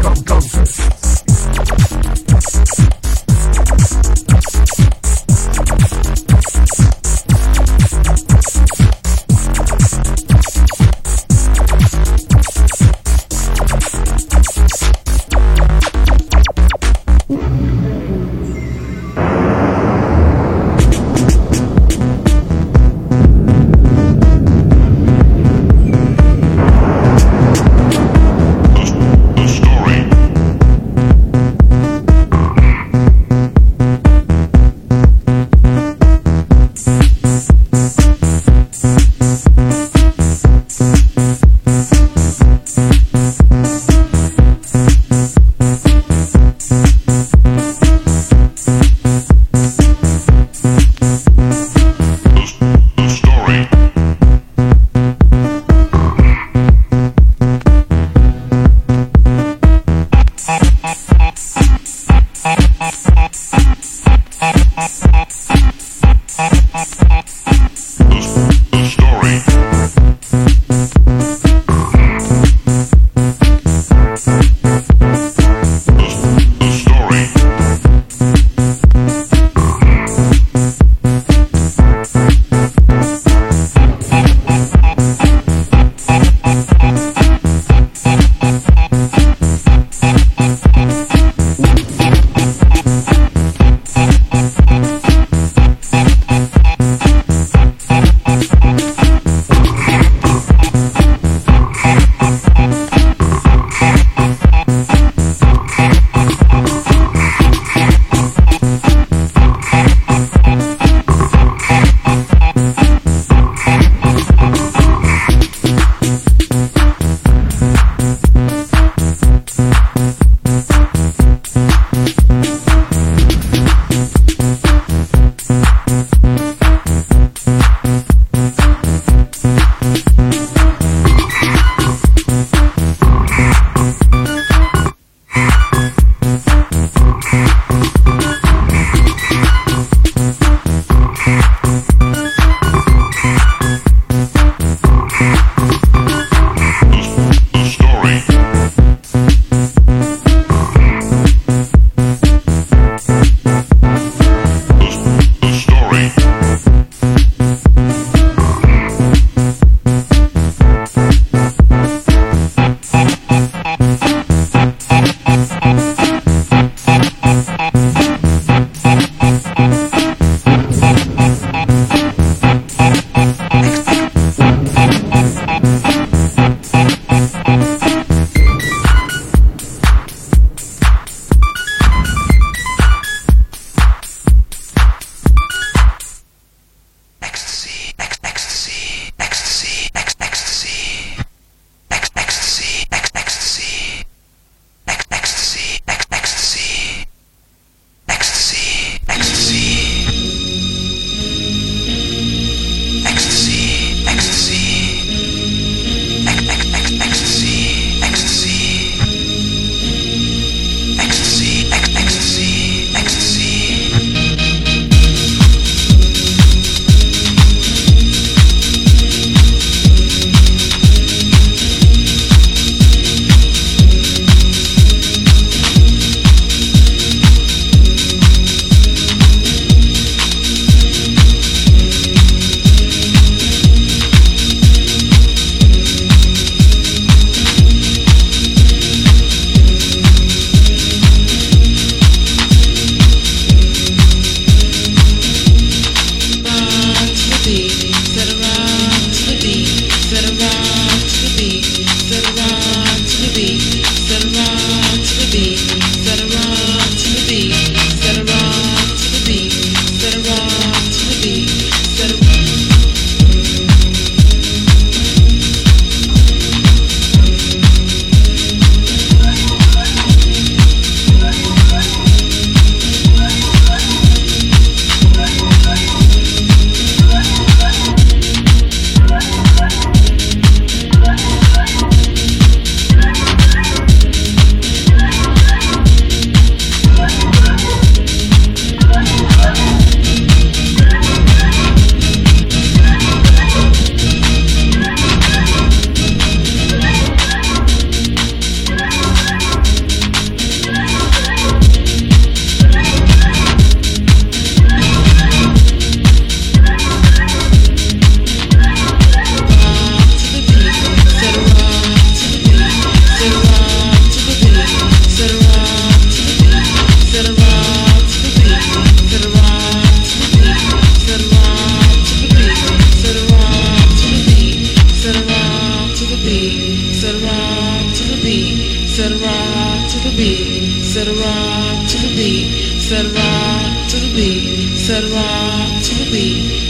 The story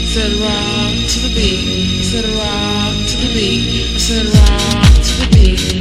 said rock to the beat. I said rock to the beat. I said rock to the beat.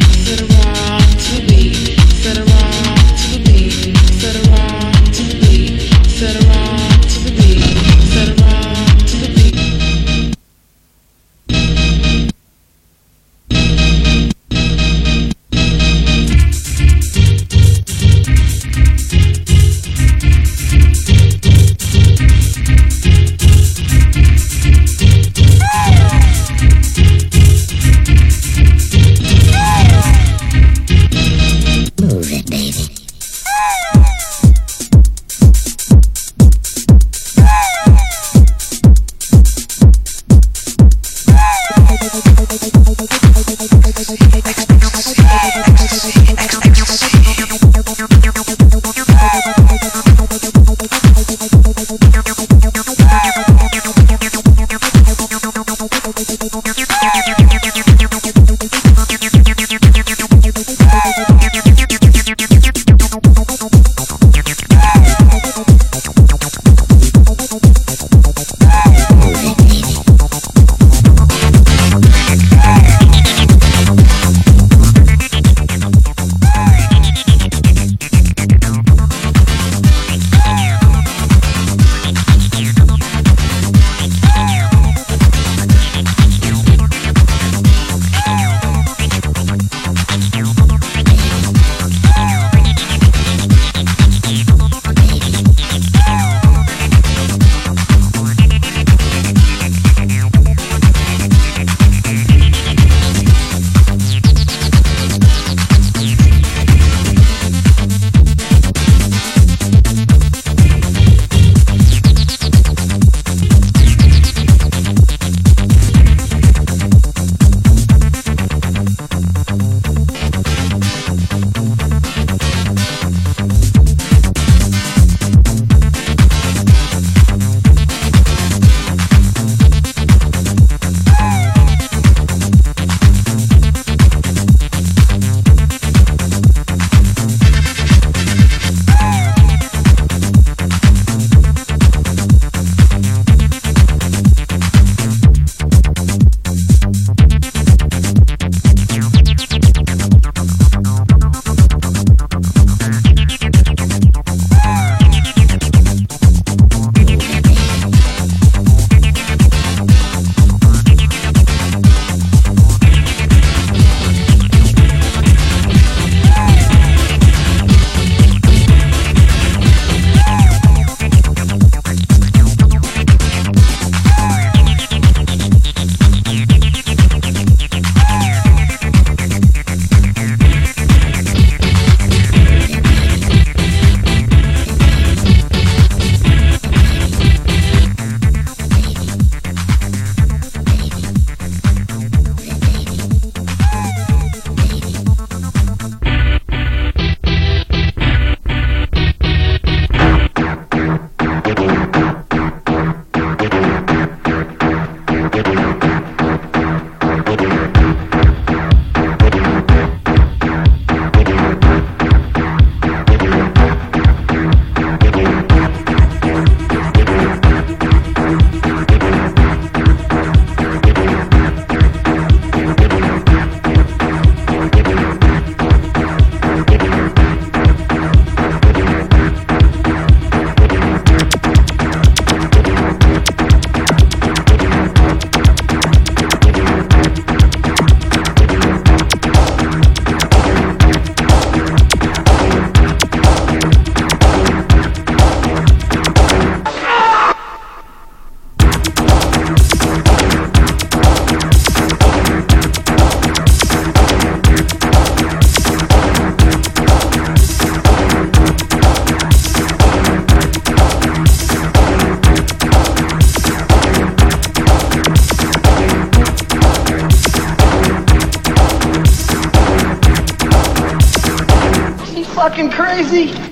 crazy?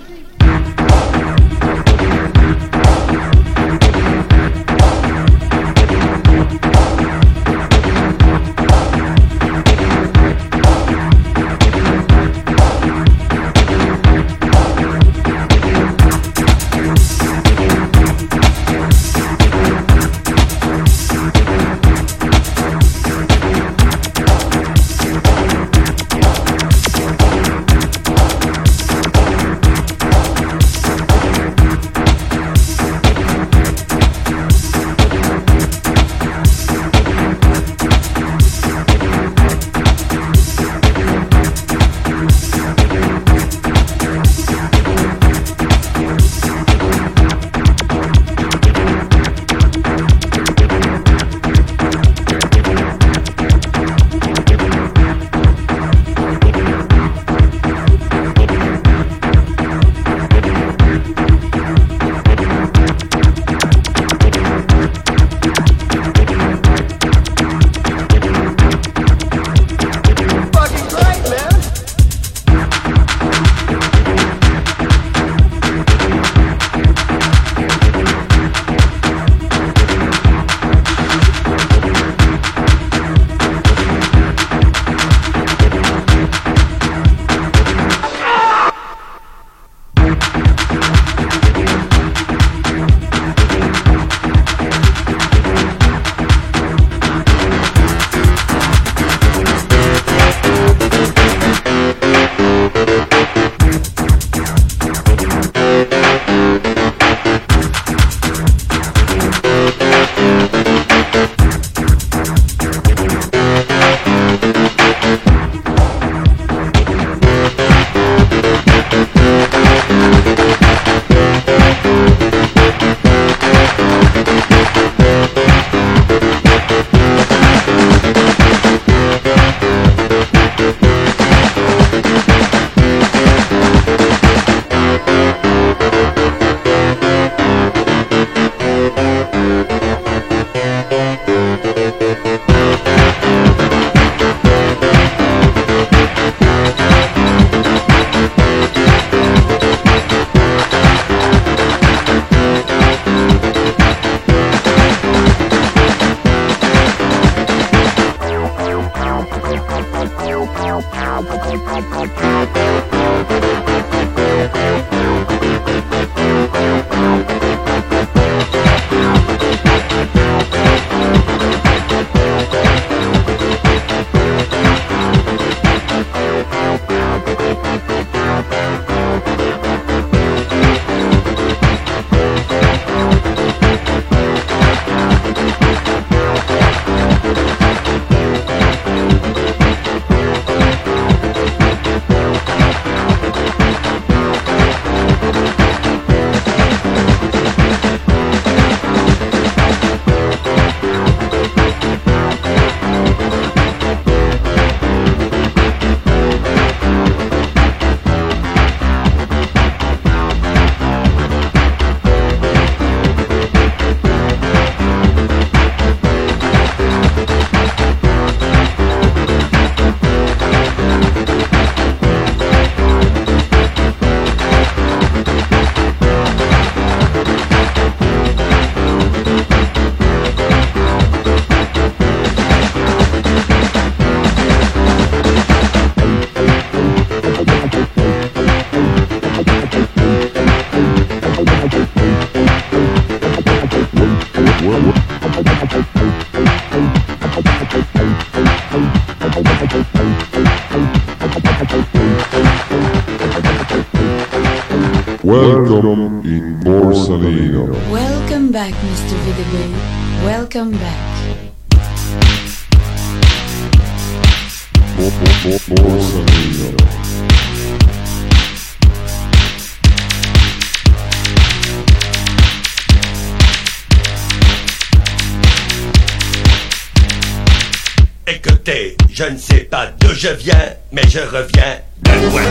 Borsalino. Welcome back, Mr. VDB. Welcome back. Écoutez, je ne sais pas d'où je viens, mais je reviens de loin.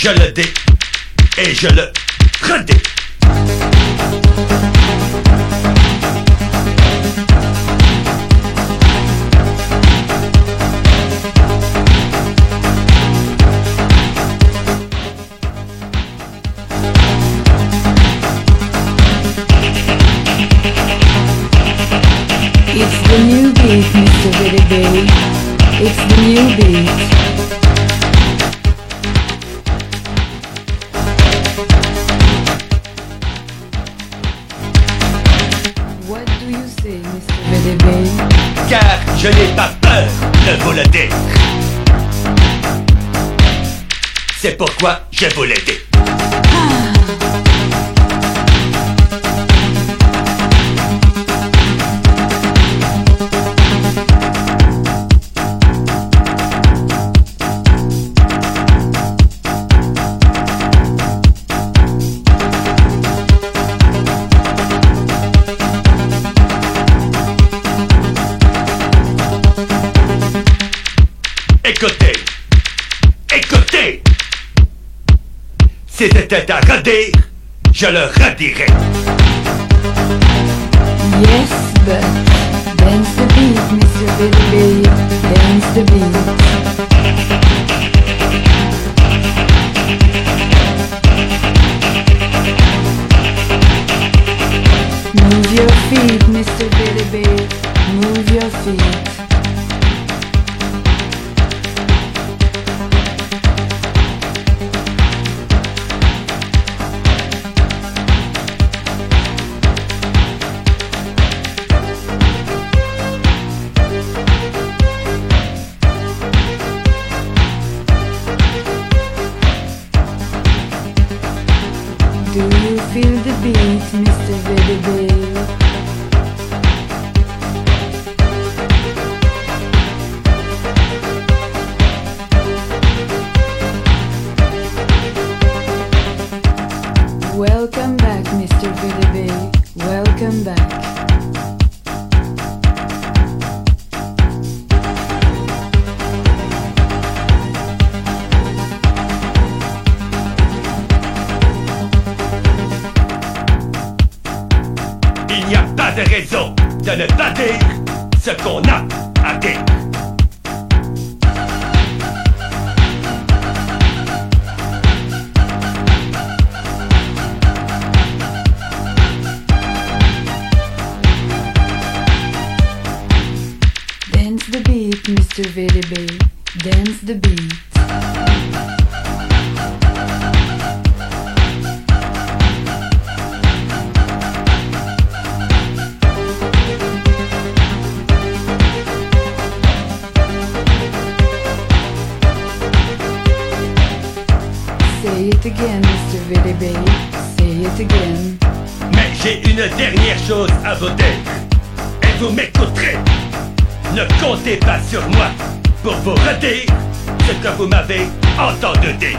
Je le dis et je le redis. The new beat, Mr. VDB. It's the new beat. What do you say, Mr. VDB? car je n'ai pas peur de vous le. C'est pourquoi je vous l'ai. C'était à redire, je le redirais. Yes, but dance the beat, Mr. VDB. Dance the beat. Move your feet, Mais j'ai une dernière chose à vous dire. Et vous m'écouterez. Ne comptez pas sur moi pour vous redire ce que vous m'avez entendu dire.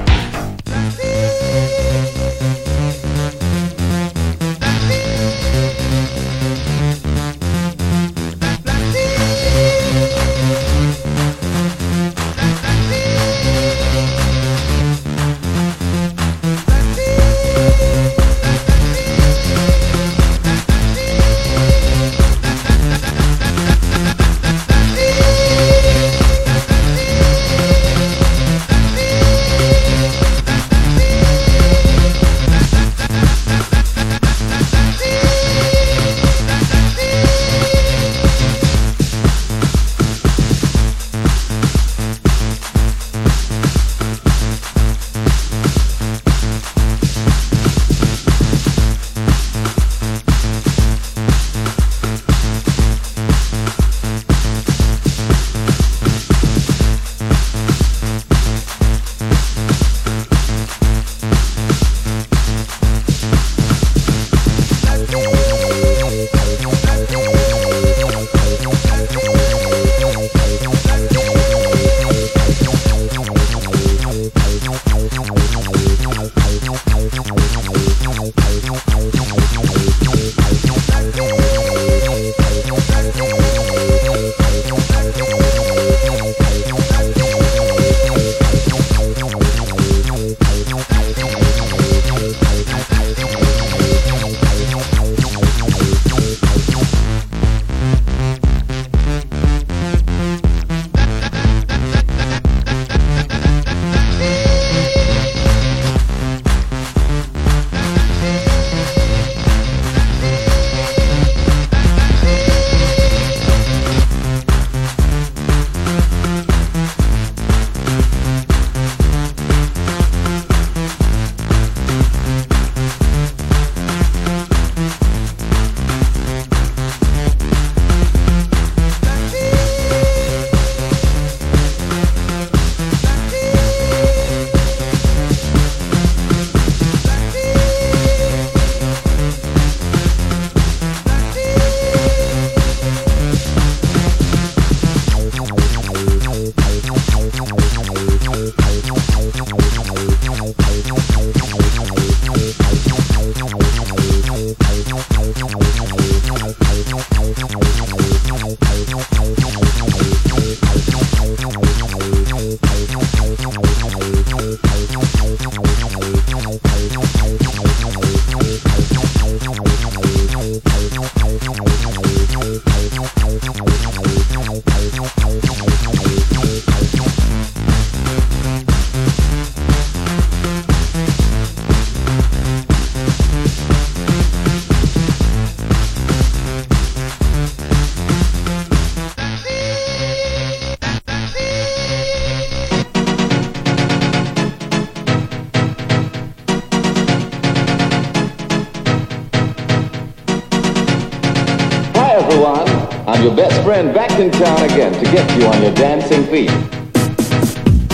Friend back in town again to get you on your dancing feet.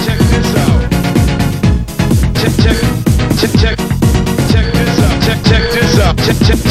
Check this out. Check check check check check this out. Check check this out. Check check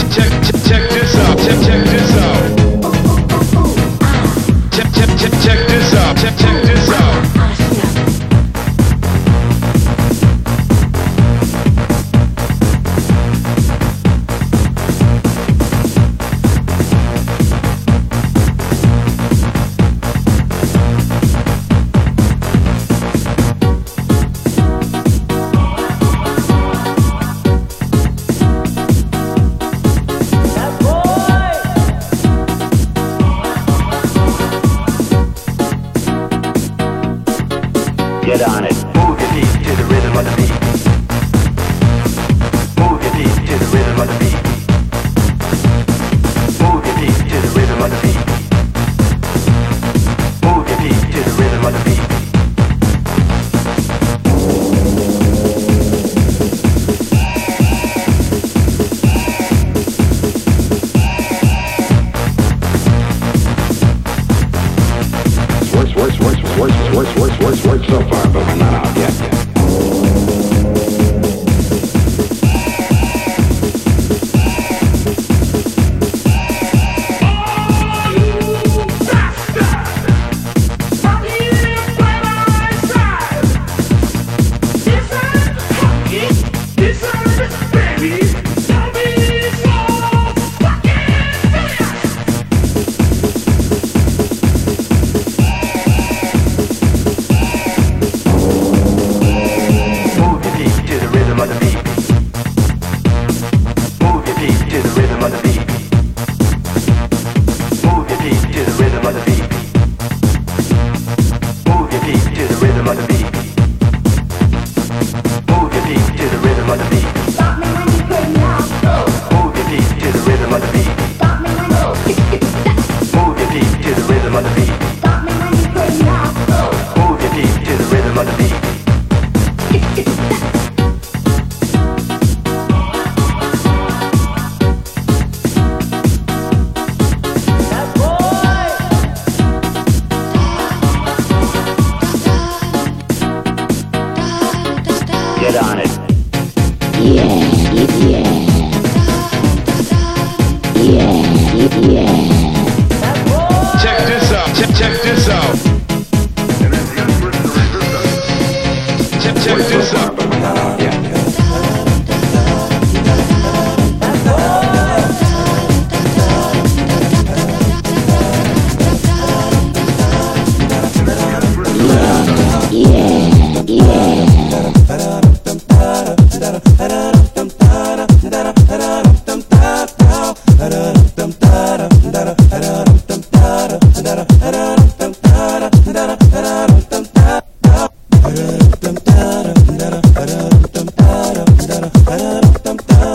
dum dum.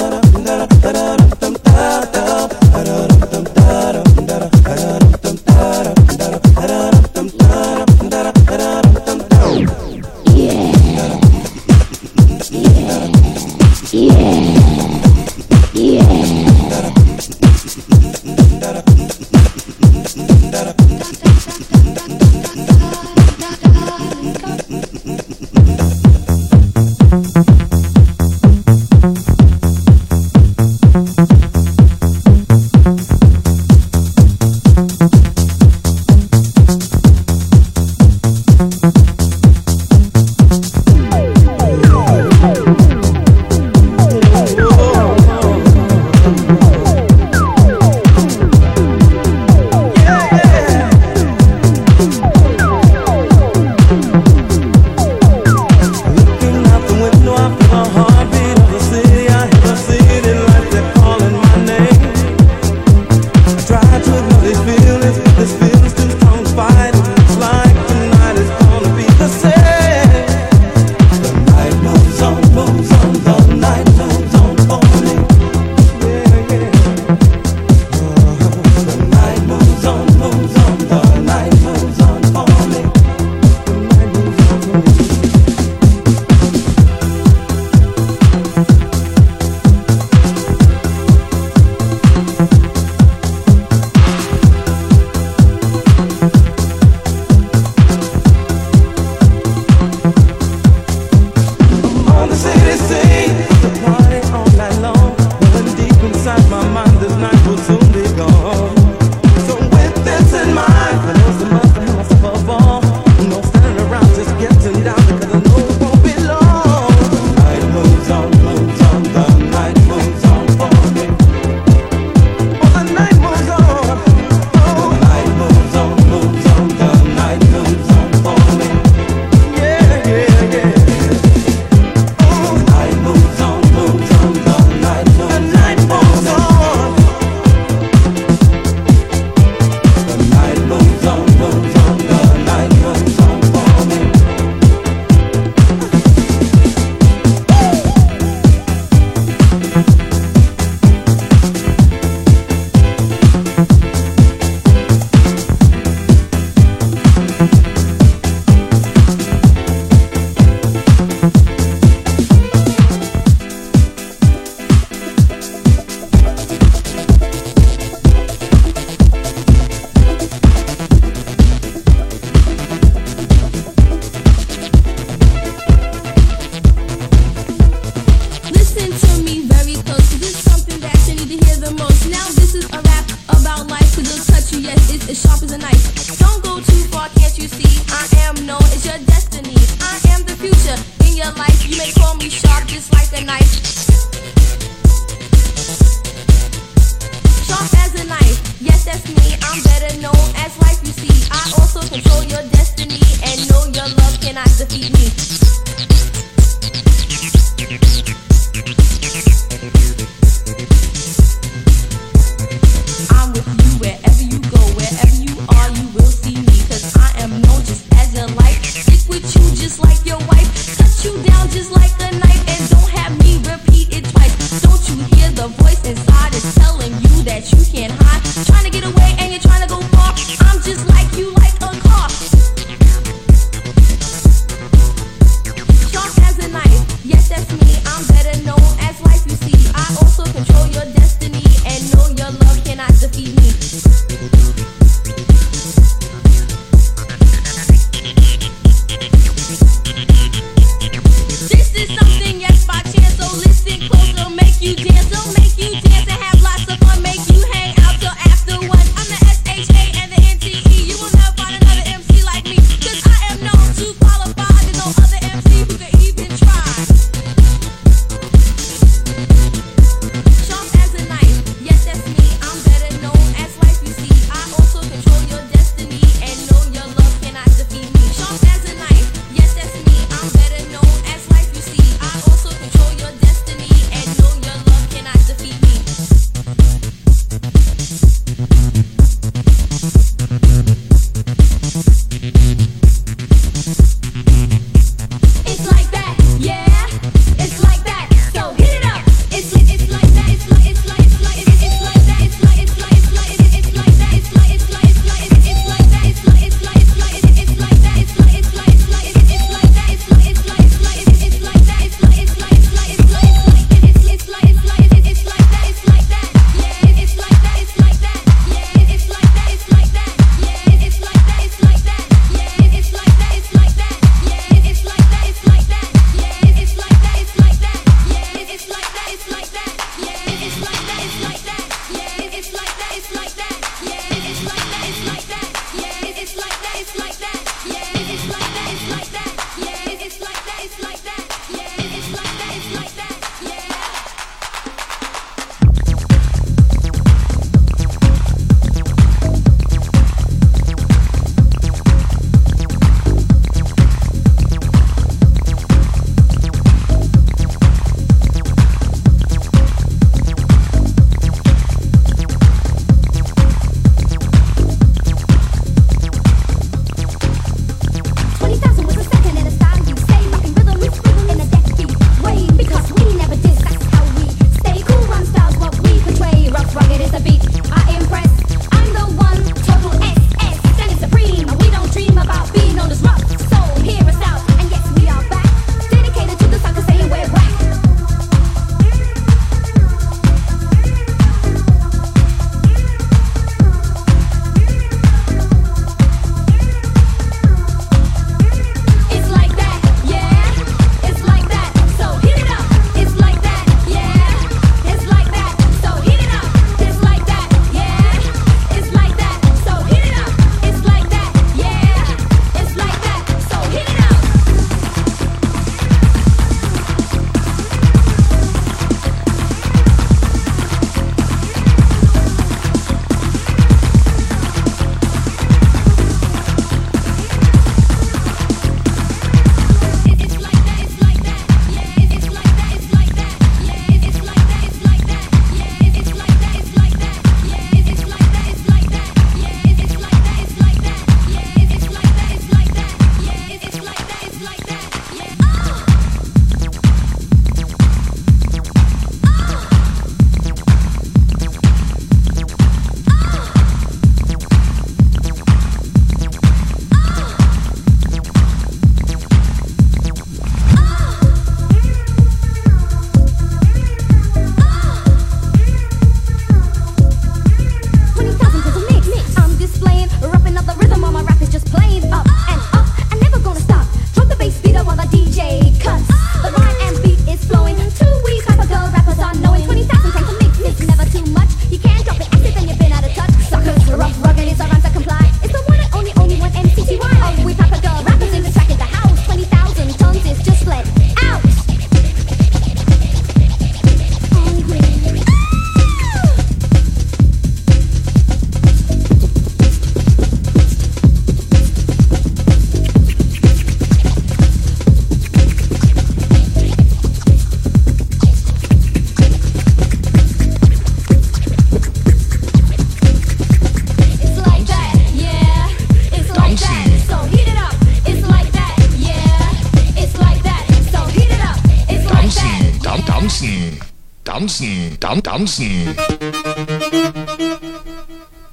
Dann tanzen.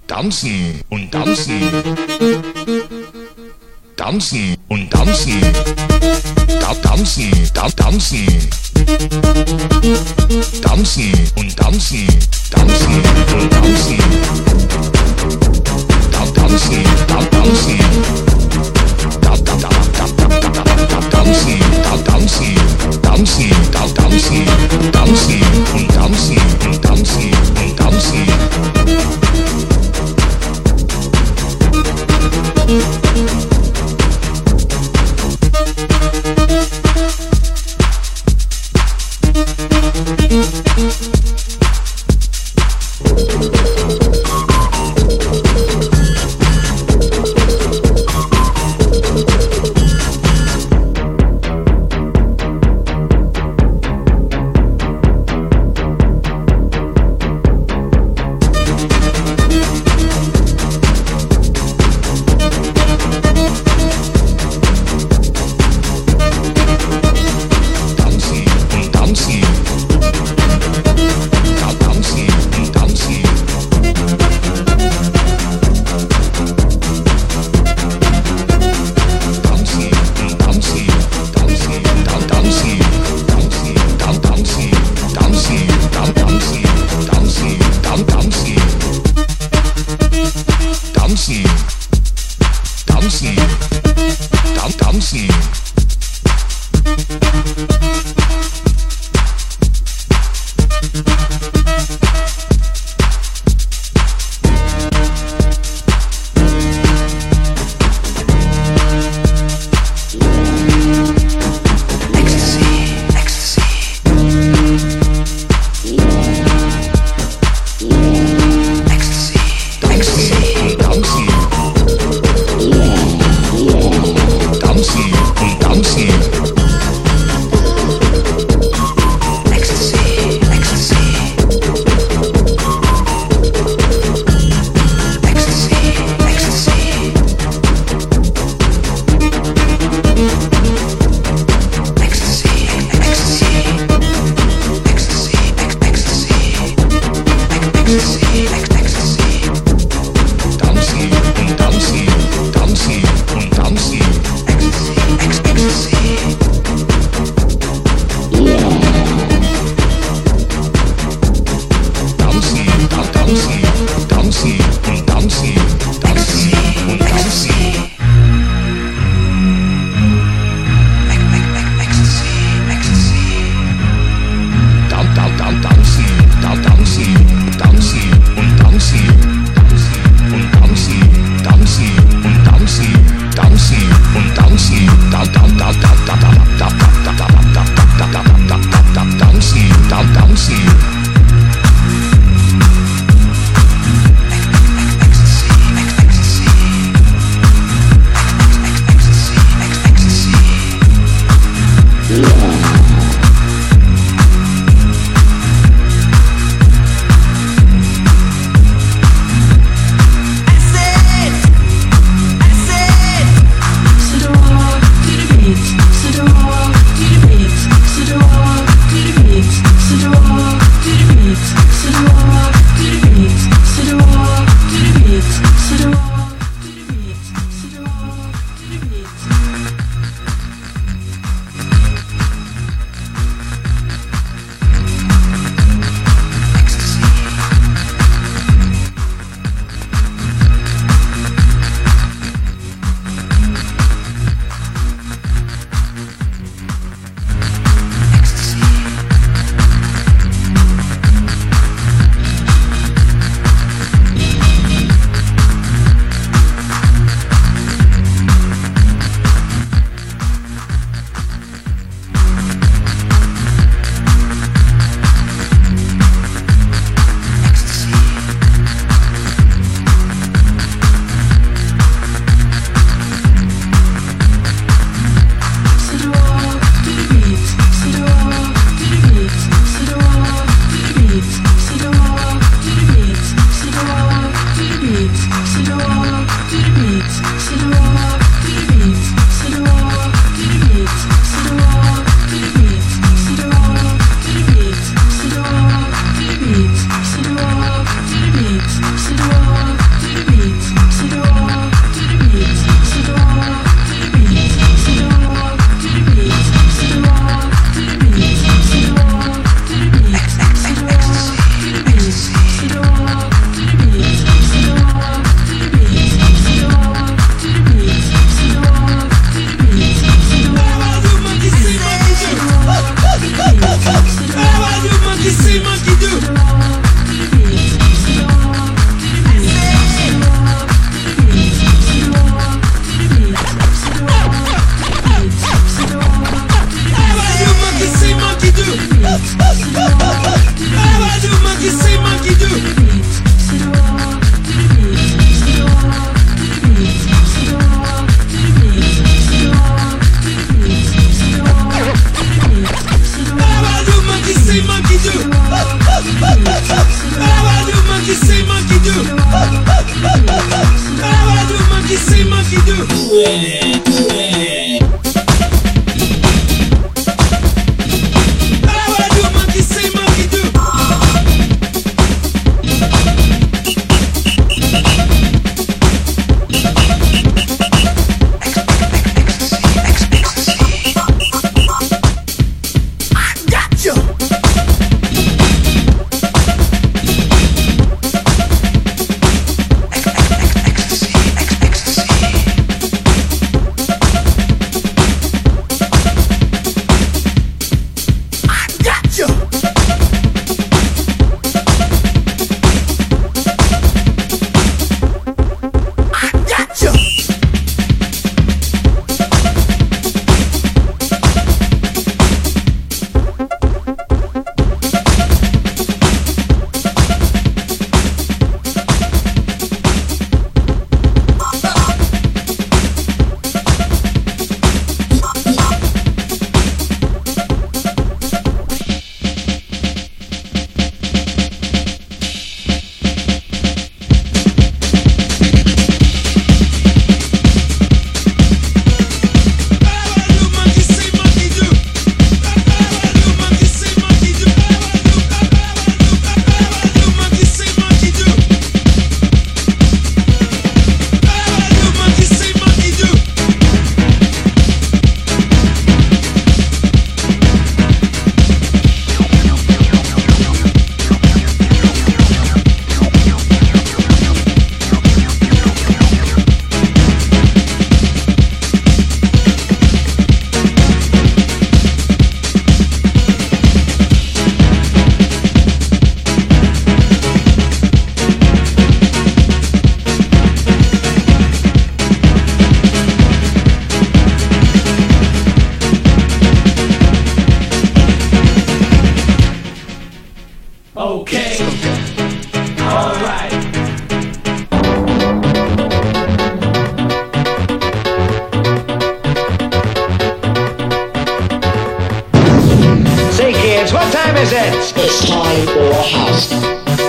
Tanzen und tanzen. Tanzen und tanzen. Da tanzen, da tanzen. Tanzen und tanzen. Tanzen und tanzen. Da tanzen, da tanzen. Da da da da da da da tanzen, da tanzen. Tanzen, da tanzen. Tanzen und Listen.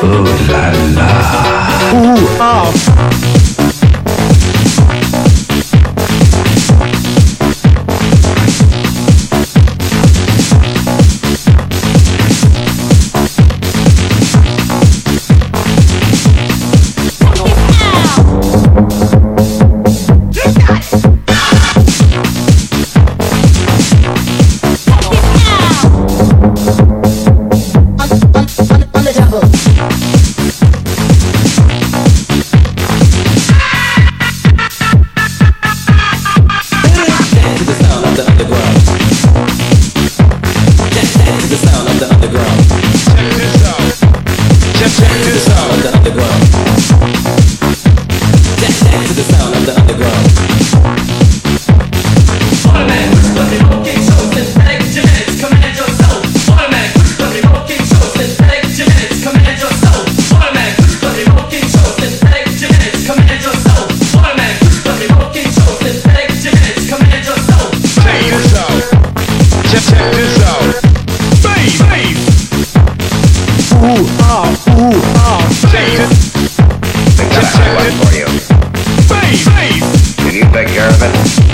Ooh la la. Ooh, ah. Ooh, ah, ooh, ah. Just, just, just, just, just, just, just, just, just, just, just,